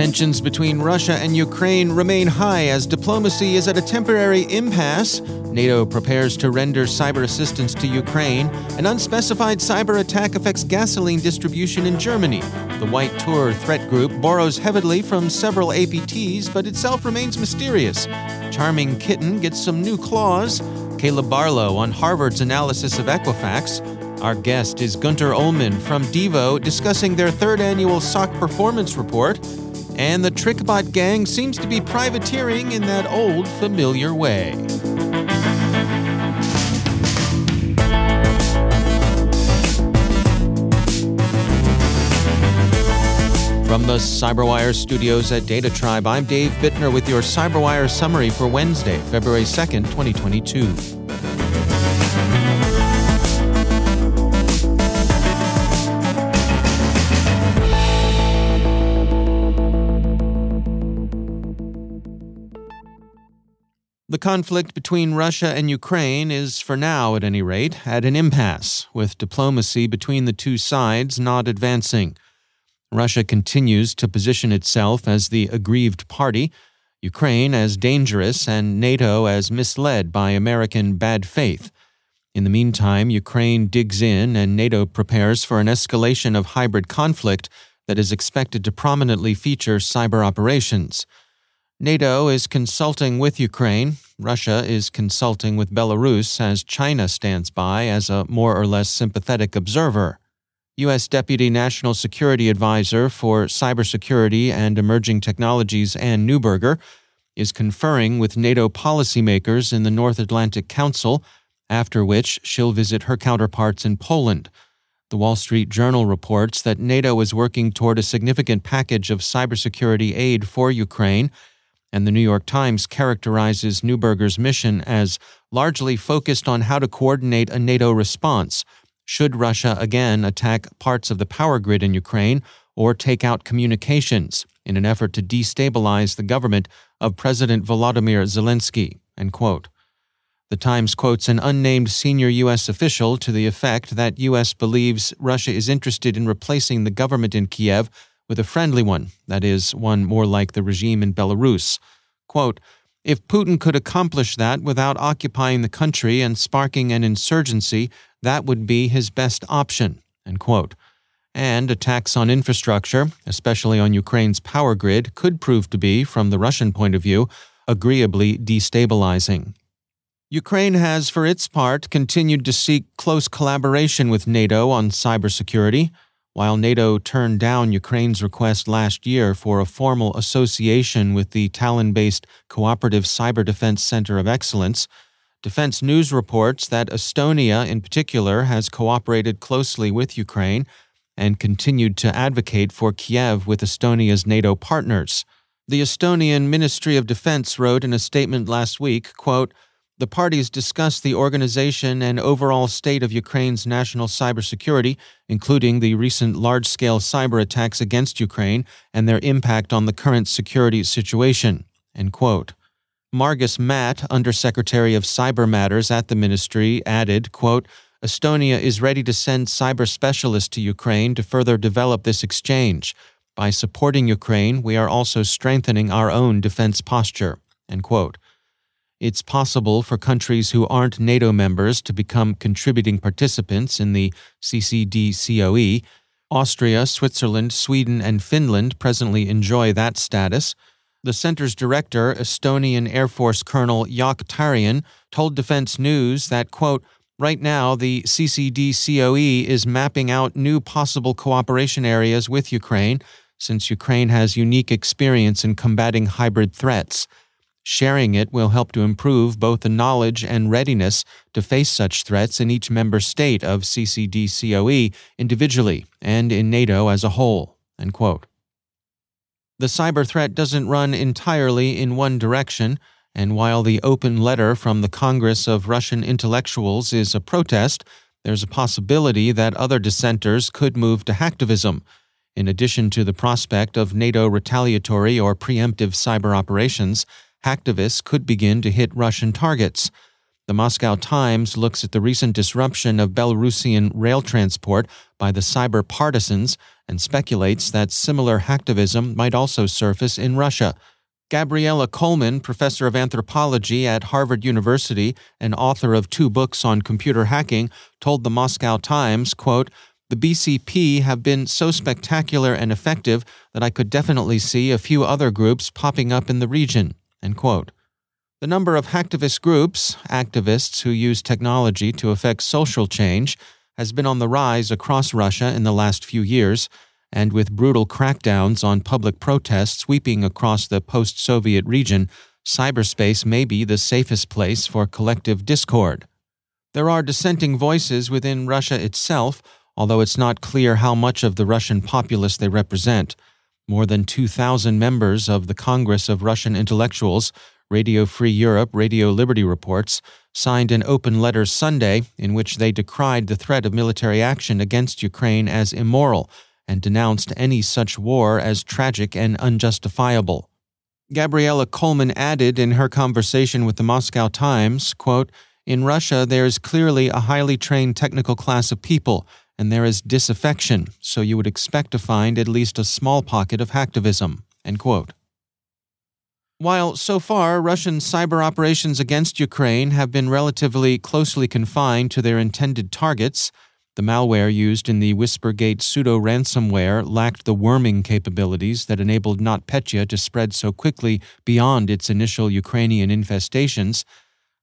Tensions between Russia and Ukraine remain high as diplomacy is at a temporary impasse. NATO prepares to render cyber assistance to Ukraine. An unspecified cyber attack affects gasoline distribution in Germany. The White Tur threat group borrows heavily from several APTs, but itself remains mysterious. Charming Kitten gets some new claws. Caleb Barlow on Harvard's analysis of Equifax. Our guest is Gunter Ollmann from Devo discussing their third annual SOC performance report and the Trickbot gang seems to be privateering in that old familiar way. From the CyberWire studios at Data Tribe, I'm Dave Bittner with your CyberWire summary for Wednesday, February 2nd, 2022. The conflict between Russia and Ukraine is, for now at any rate, at an impasse, with diplomacy between the two sides not advancing. Russia continues to position itself as the aggrieved party, Ukraine as dangerous, and NATO as misled by American bad faith. In the meantime, Ukraine digs in and NATO prepares for an escalation of hybrid conflict that is expected to prominently feature cyber operations. NATO is consulting with Ukraine. Russia is consulting with Belarus as China stands by as a more or less sympathetic observer. U.S. Deputy National Security Advisor for Cybersecurity and Emerging Technologies Anne Neuberger is conferring with NATO policymakers in the North Atlantic Council, after which she'll visit her counterparts in Poland. The Wall Street Journal reports that NATO is working toward a significant package of cybersecurity aid for Ukraine and the New York Times characterizes Neuberger's mission as largely focused on how to coordinate a NATO response should Russia again attack parts of the power grid in Ukraine or take out communications in an effort to destabilize the government of President Volodymyr Zelensky. The Times quotes an unnamed senior U.S. official to the effect that U.S. believes Russia is interested in replacing the government in Kiev with a friendly one, that is, one more like the regime in Belarus. Quote, if Putin could accomplish that without occupying the country and sparking an insurgency, that would be his best option. And attacks on infrastructure, especially on Ukraine's power grid, could prove to be, from the Russian point of view, agreeably destabilizing. Ukraine has, for its part, continued to seek close collaboration with NATO on cybersecurity. While NATO turned down Ukraine's request last year for a formal association with the Tallinn based Cooperative Cyber Defense Center of Excellence, Defense News reports that Estonia, in particular, has cooperated closely with Ukraine and continued to advocate for Kiev with Estonia's NATO partners. The Estonian Ministry of Defense wrote in a statement last week, quote, the parties discussed the organization and overall state of Ukraine's national cybersecurity, including the recent large scale cyber attacks against Ukraine and their impact on the current security situation. Margus Matt, Undersecretary of Cyber Matters at the ministry, added, quote, Estonia is ready to send cyber specialists to Ukraine to further develop this exchange. By supporting Ukraine, we are also strengthening our own defense posture. End quote. It's possible for countries who aren't NATO members to become contributing participants in the CCDCOE. Austria, Switzerland, Sweden, and Finland presently enjoy that status. The center's director, Estonian Air Force Colonel Jaak Tarien, told Defense News that, quote, Right now, the CCDCOE is mapping out new possible cooperation areas with Ukraine, since Ukraine has unique experience in combating hybrid threats. Sharing it will help to improve both the knowledge and readiness to face such threats in each member state of CCDCOE individually and in NATO as a whole. The cyber threat doesn't run entirely in one direction, and while the open letter from the Congress of Russian Intellectuals is a protest, there's a possibility that other dissenters could move to hacktivism. In addition to the prospect of NATO retaliatory or preemptive cyber operations, hacktivists could begin to hit Russian targets. The Moscow Times looks at the recent disruption of Belarusian rail transport by the cyber partisans and speculates that similar hacktivism might also surface in Russia. Gabriella Coleman, professor of anthropology at Harvard University and author of two books on computer hacking, told the Moscow Times, quote, the BCP have been so spectacular and effective that I could definitely see a few other groups popping up in the region. The number of hacktivist groups, activists who use technology to effect social change, has been on the rise across Russia in the last few years, and with brutal crackdowns on public protests sweeping across the post Soviet region, cyberspace may be the safest place for collective discord. There are dissenting voices within Russia itself, although it's not clear how much of the Russian populace they represent. More than 2,000 members of the Congress of Russian Intellectuals, Radio Free Europe, Radio Liberty reports, signed an open letter Sunday in which they decried the threat of military action against Ukraine as immoral and denounced any such war as tragic and unjustifiable. Gabriella Coleman added in her conversation with the Moscow Times, quote, In Russia, there is clearly a highly trained technical class of people and there is disaffection, so you would expect to find at least a small pocket of hacktivism. While so far Russian cyber operations against Ukraine have been relatively closely confined to their intended targets, the malware used in the Whispergate pseudo ransomware lacked the worming capabilities that enabled NotPetya to spread so quickly beyond its initial Ukrainian infestations.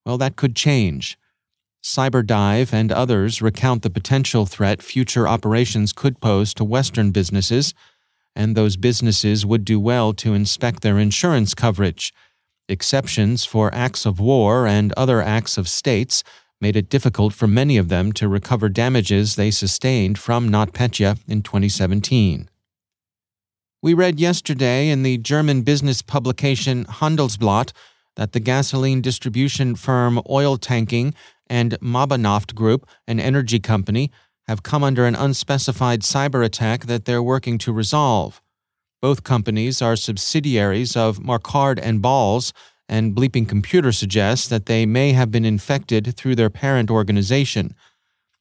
Well, that could change. Cyberdive and others recount the potential threat future operations could pose to Western businesses, and those businesses would do well to inspect their insurance coverage. Exceptions for acts of war and other acts of states made it difficult for many of them to recover damages they sustained from NotPetya in 2017. We read yesterday in the German business publication Handelsblatt that the gasoline distribution firm Oiltanking and Mabanaft Group, an energy company, have come under an unspecified cyber attack that they're working to resolve. Both companies are subsidiaries of Marquard and Bahls, and Bleeping Computer suggests that they may have been infected through their parent organization.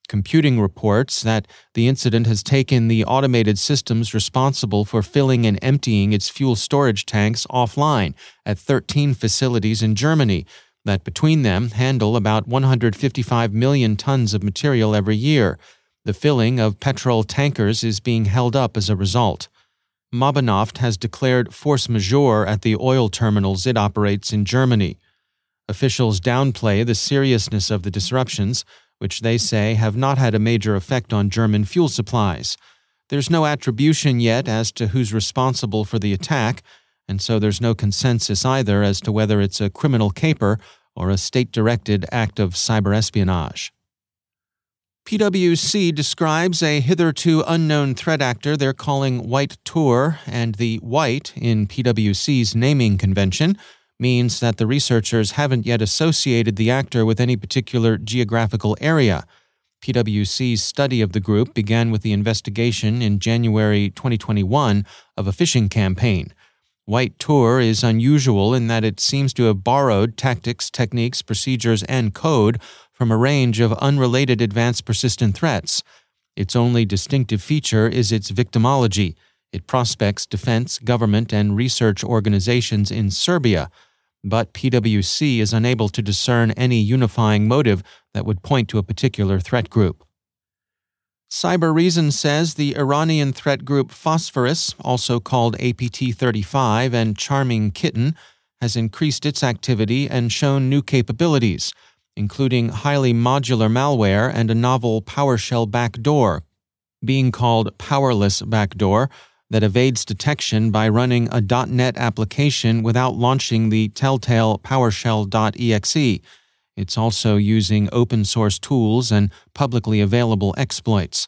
Computing reports that the incident has taken the automated systems responsible for filling and emptying its fuel storage tanks offline at 13 facilities in Germany, that between them handle about 155 million tons of material every year. The filling of petrol tankers is being held up as a result. Mabanaft has declared force majeure at the oil terminals it operates in Germany. Officials downplay the seriousness of the disruptions, which they say have not had a major effect on German fuel supplies. There's no attribution yet as to who's responsible for the attack, and so there's no consensus either as to whether it's a criminal caper or a state directed act of cyber espionage. PwC describes a hitherto unknown threat actor they're calling White Tur, and the white in PwC's naming convention means that the researchers haven't yet associated the actor with any particular geographical area. PwC's study of the group began with the investigation in January 2021 of a phishing campaign. White Tur is unusual in that it seems to have borrowed tactics, techniques, procedures, and code from a range of unrelated advanced persistent threats. Its only distinctive feature is its victimology. It prospects defense, government, and research organizations in Serbia, but PwC is unable to discern any unifying motive that would point to a particular threat group. Cybereason says the Iranian threat group Phosphorus, also called APT 35 and Charming Kitten, has increased its activity and shown new capabilities, including highly modular malware and a novel PowerShell backdoor, being called Powerless Backdoor, that evades detection by running a .NET application without launching the telltale PowerShell.exe it's also using open source tools and publicly available exploits.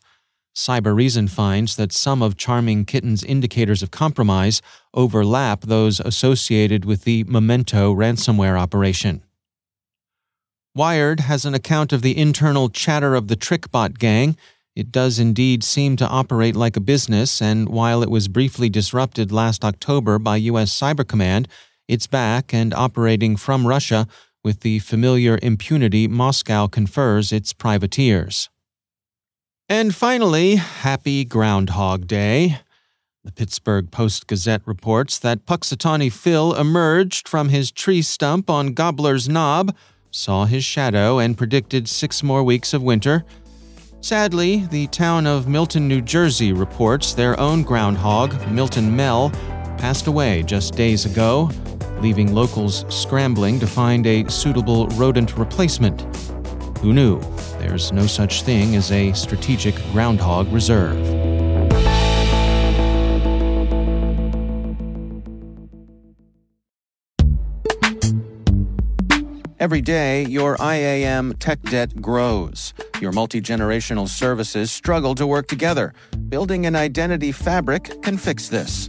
Cybereason finds that some of Charming Kitten's indicators of compromise overlap those associated with the Memento ransomware operation. Wired has an account of the internal chatter of the TrickBot gang. It does indeed seem to operate like a business, and while it was briefly disrupted last October by U.S. Cyber Command, it's back and operating from Russia with the familiar impunity Moscow confers its privateers. And finally, happy Groundhog Day. The Pittsburgh Post Gazette reports that Punxsutawney Phil emerged from his tree stump on Gobbler's Knob, saw his shadow, and predicted six more weeks of winter. Sadly, the town of Milltown, New Jersey reports their own groundhog, Milltown Mel, passed away just days ago, leaving locals scrambling to find a suitable rodent replacement. Who knew? There's no such thing as a strategic groundhog reserve. Every day, your IAM tech debt grows. Your multi generational services struggle to work together. Building an identity fabric can fix this.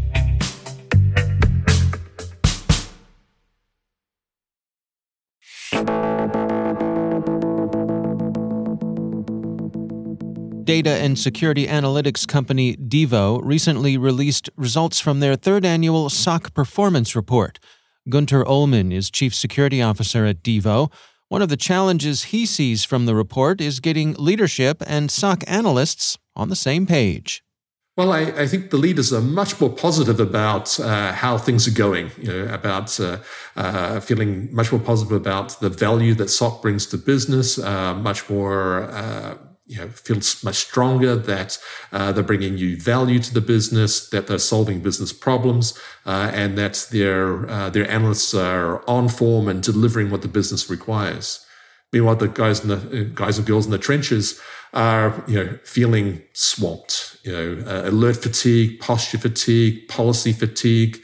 Data and security analytics company Devo recently released results from their third annual SOC performance report. Gunter Ollmann is chief security officer at Devo. One of the challenges he sees from the report is getting leadership and SOC analysts on the same page. Well, I, I, think the leaders are much more positive about uh, how things are going, you know, about uh, uh, feeling much more positive about the value that SOC brings to business, uh, much more uh, feel much stronger that uh, they're bringing new value to the business, that they're solving business problems, uh, and that their uh, their analysts are on form and delivering what the business requires. Meanwhile, the guys and the guys and girls in the trenches are, you know, feeling swamped. You know, uh, alert fatigue, posture fatigue, policy fatigue.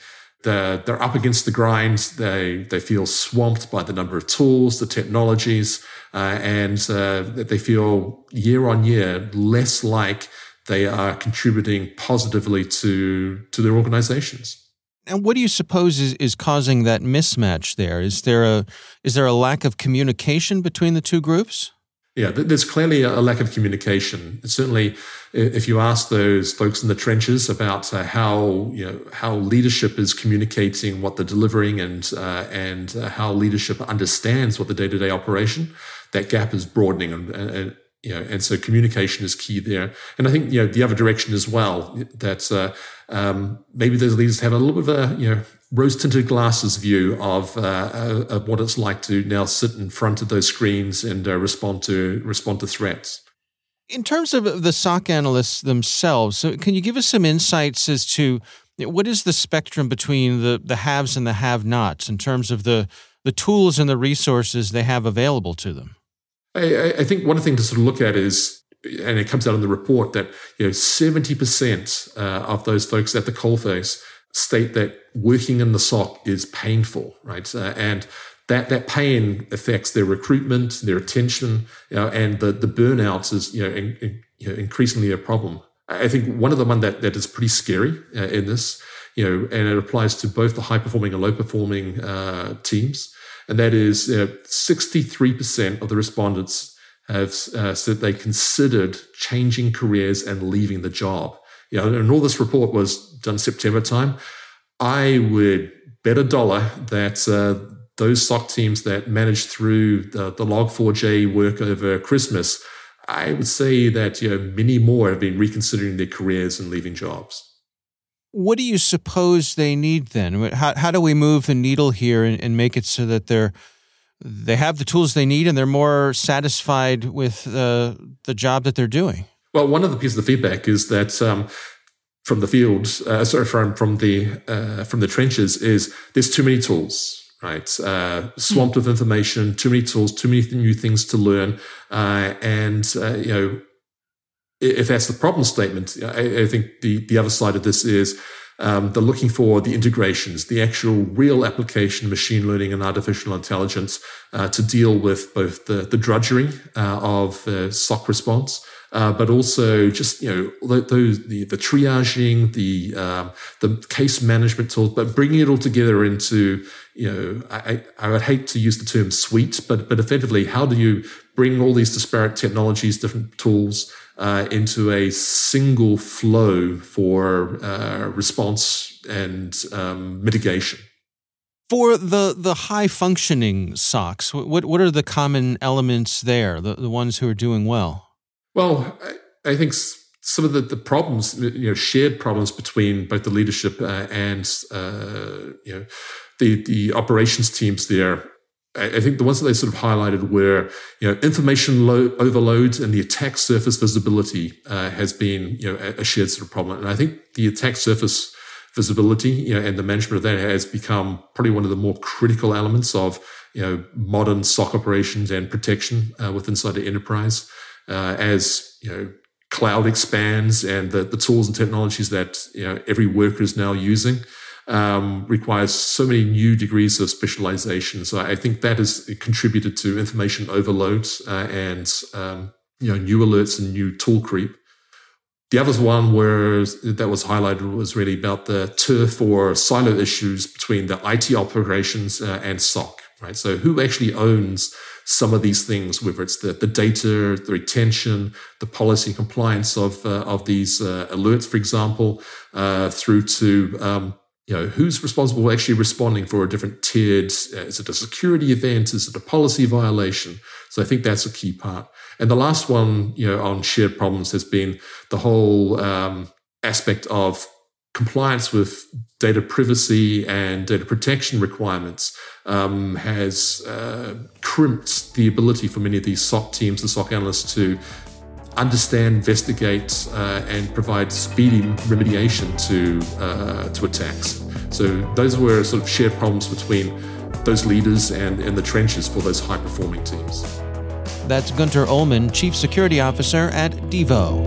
They're, they're up against the grind. They they feel swamped by the number of tools, the technologies, uh, and uh, they feel year on year less like they are contributing positively to to their organizations. And what do you suppose is, is causing that mismatch there? Is there a is there a lack of communication between the two groups? Yeah, there's clearly a lack of communication. Certainly, if you ask those folks in the trenches about uh, how you know how leadership is communicating what they're delivering and uh, and uh, how leadership understands what the day to day operation, that gap is broadening and, and you know, and so communication is key there. And I think you know the other direction as well that uh, um, maybe those leaders have a little bit of a you know rose tinted glasses view of, uh, uh, of what it's like to now sit in front of those screens and uh, respond to respond to threats. In terms of the SOC analysts themselves, can you give us some insights as to what is the spectrum between the the haves and the have-nots in terms of the the tools and the resources they have available to them? I, I think one thing to sort of look at is and it comes out in the report that you know 70% uh, of those folks at the coalface state that working in the SOC is painful, right? Uh, and that that pain affects their recruitment, their attention, you know, and the the burnout is you know, in, in, you know, increasingly a problem. I think one of the one that that is pretty scary uh, in this, you know, and it applies to both the high performing and low performing uh, teams, and that is sixty three percent of the respondents have uh, said they considered changing careers and leaving the job. You know, and all this report was done September time. I would bet a dollar that uh, those SOC teams that managed through the, the Log4j work over Christmas, I would say that you know many more have been reconsidering their careers and leaving jobs. What do you suppose they need then? How, how do we move the needle here and, and make it so that they're they have the tools they need and they're more satisfied with uh, the job that they're doing? Well, one of the pieces of feedback is that um, from the field, uh, sorry, from from the uh, from the trenches, is there's too many tools, right? Uh, swamped mm. with information, too many tools, too many new things to learn, uh, and uh, you know, if that's the problem statement, I, I, think the the other side of this is um, they're looking for the integrations, the actual real application, machine learning and artificial intelligence uh, to deal with both the, the drudgery uh, of uh, SOC response, uh, but also just you know the, the triaging, the um, the case management tools, but bringing it all together into you know I, I would hate to use the term suite, but but effectively, how do you bring all these disparate technologies, different tools? uh, into a single flow for uh, response and um, mitigation. For the, the high functioning SOCs, what, what are the common elements there, the, the ones who are doing well? Well, I, I think some of the, the problems, you know, shared problems between both the leadership uh, and, uh, you know, the, the operations teams there I think the ones that they sort of highlighted were, you know, information lo- overload and the attack surface visibility uh, has been, you know, a, shared sort of problem. And I think the attack surface visibility, you know, and the management of that has become probably one of the more critical elements of, you know, modern SOC operations and protection uh, within the enterprise. Uh, as you know, cloud expands and the, the tools and technologies that you know every worker is now using um, requires so many new degrees of specialization. So I think that has contributed to information overload uh, and um, you know new alerts and new tool creep. The other one where that was highlighted was really about the turf or silo issues between the IT operations uh, and SOC, right? So who actually owns some of these things, whether it's the, the data, the retention, the policy compliance of, uh, of these uh, alerts, for example, uh, through to um, you know, who's responsible for actually responding for a different tiered? Uh, is it a security event? Is it a policy violation? So I think that's a key part. And the last one, you know, on shared problems has been the whole um, aspect of compliance with data privacy and data protection requirements um, has uh, crimped the ability for many of these SOC teams and SOC analysts to understand, investigate, uh, and provide speedy remediation to uh, to attacks. So those were sort of shared problems between those leaders and in the trenches for those high performing teams. That's Gunter Ollmann, Chief Security Officer at Devo.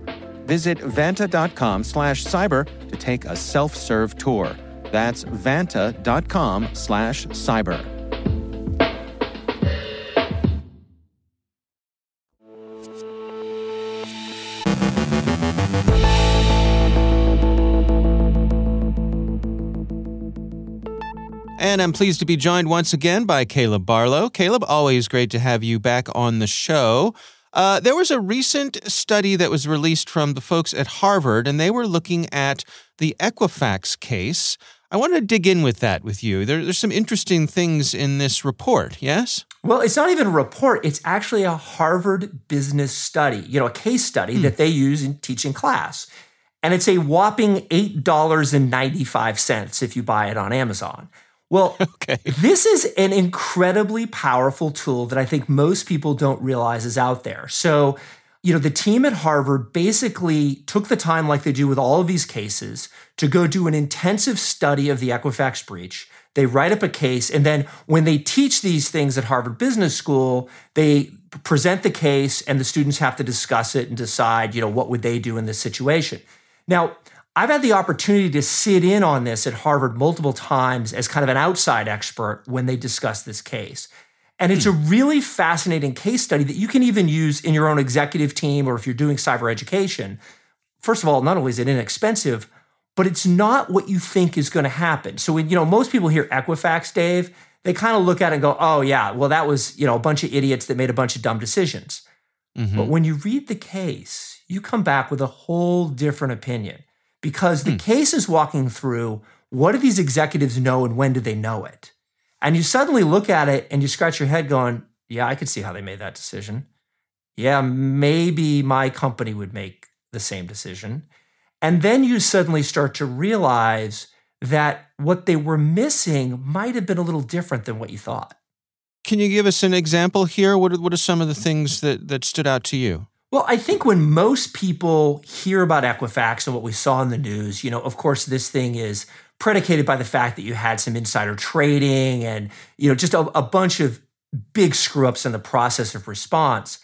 Visit vanta.com slash cyber to take a self-serve tour. That's vanta.com slash cyber. And I'm pleased to be joined once again by Caleb Barlow. Caleb, always great to have you back on the show. Uh, there was a recent study that was released from the folks at Harvard, and they were looking at the Equifax case. I want to dig in with that with you. There, there's some interesting things in this report, yes? Well, it's not even a report. It's actually a Harvard business study, you know, a case study hmm. that they use in teaching class. And it's a whopping $8.95 if you buy it on Amazon. Well, okay. this is an incredibly powerful tool that I think most people don't realize is out there. So, you know, the team at Harvard basically took the time, like they do with all of these cases, to go do an intensive study of the Equifax breach. They write up a case, and then when they teach these things at Harvard Business School, they present the case, and the students have to discuss it and decide, you know, what would they do in this situation. Now, I've had the opportunity to sit in on this at Harvard multiple times as kind of an outside expert when they discuss this case. And it's a hmm. really fascinating case study that you can even use in your own executive team or if you're doing cyber education. First of all, not only is it inexpensive, but it's not what you think is going to happen. So when you know most people hear Equifax, Dave, they kind of look at it and go, "Oh yeah, well that was, you know, a bunch of idiots that made a bunch of dumb decisions." Mm-hmm. But when you read the case, you come back with a whole different opinion because the hmm. case is walking through what do these executives know and when do they know it? And you suddenly look at it and you scratch your head going, yeah, I could see how they made that decision. Yeah, maybe my company would make the same decision. And then you suddenly start to realize that what they were missing might have been a little different than what you thought. Can you give us an example here? What are, what are some of the things that, that stood out to you? Well, I think when most people hear about Equifax and what we saw in the news, you know, of course, this thing is predicated by the fact that you had some insider trading and, you know, just a, a bunch of big screw ups in the process of response.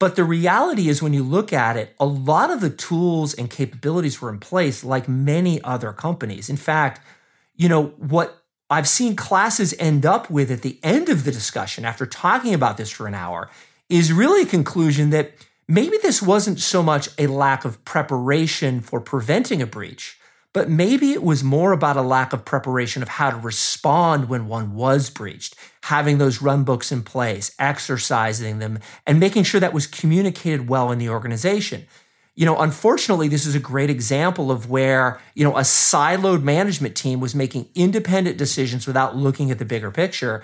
But the reality is, when you look at it, a lot of the tools and capabilities were in place like many other companies. In fact, you know, what I've seen classes end up with at the end of the discussion after talking about this for an hour is really a conclusion that maybe this wasn't so much a lack of preparation for preventing a breach, but maybe it was more about a lack of preparation of how to respond when one was breached, having those run books in place, exercising them, and making sure that was communicated well in the organization. You know, unfortunately, this is a great example of where, you know, a siloed management team was making independent decisions without looking at the bigger picture.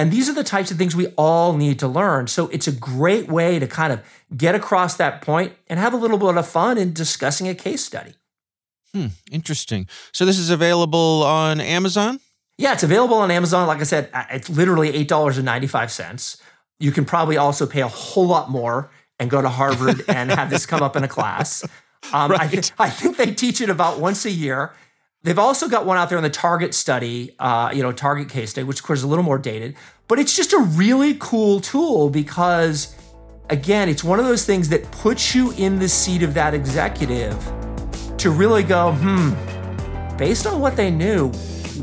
And these are the types of things we all need to learn. So it's a great way to kind of get across that point and have a little bit of fun in discussing a case study. Hmm, interesting. So this is available on Amazon? Yeah, it's available on Amazon. Like I said, it's literally $8.95. You can probably also pay a whole lot more and go to Harvard and have this come up in a class. Um, right. I, th- I think they teach it about once a year. They've also got one out there on the Target study, uh, you know, Target case study, which of course is a little more dated, but it's just a really cool tool because, again, it's one of those things that puts you in the seat of that executive to really go, hmm, based on what they knew,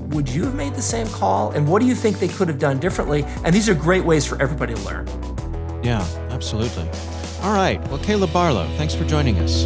would you have made the same call? And what do you think they could have done differently? And these are great ways for everybody to learn. Yeah, absolutely. All right. Well, Caleb Barlow, thanks for joining us.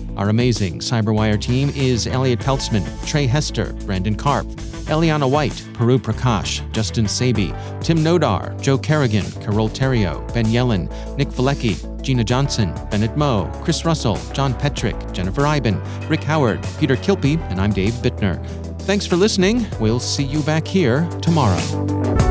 Our amazing Cyberwire team is Elliot Peltzman, Trey Hester, Brandon Karpf, Eliana White, Puru Prakash, Justin Sabie, Tim Nodar, Joe Carrigan, Carole Theriault, Ben Yelin, Nick Veliky, Gina Johnson, Bennett Moe, Chris Russell, John Petrick, Jennifer Eiben, Rick Howard, Peter Kilpe, and I'm Dave Bittner. Thanks for listening. We'll see you back here tomorrow.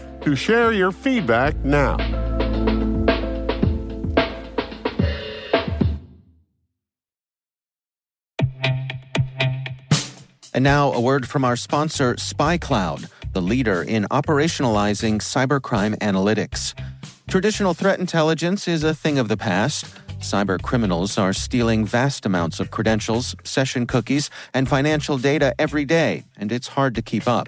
to share your feedback now. And now, a word from our sponsor, SpyCloud, the leader in operationalizing cybercrime analytics. Traditional threat intelligence is a thing of the past. Cyber criminals are stealing vast amounts of credentials, session cookies, and financial data every day, and it's hard to keep up.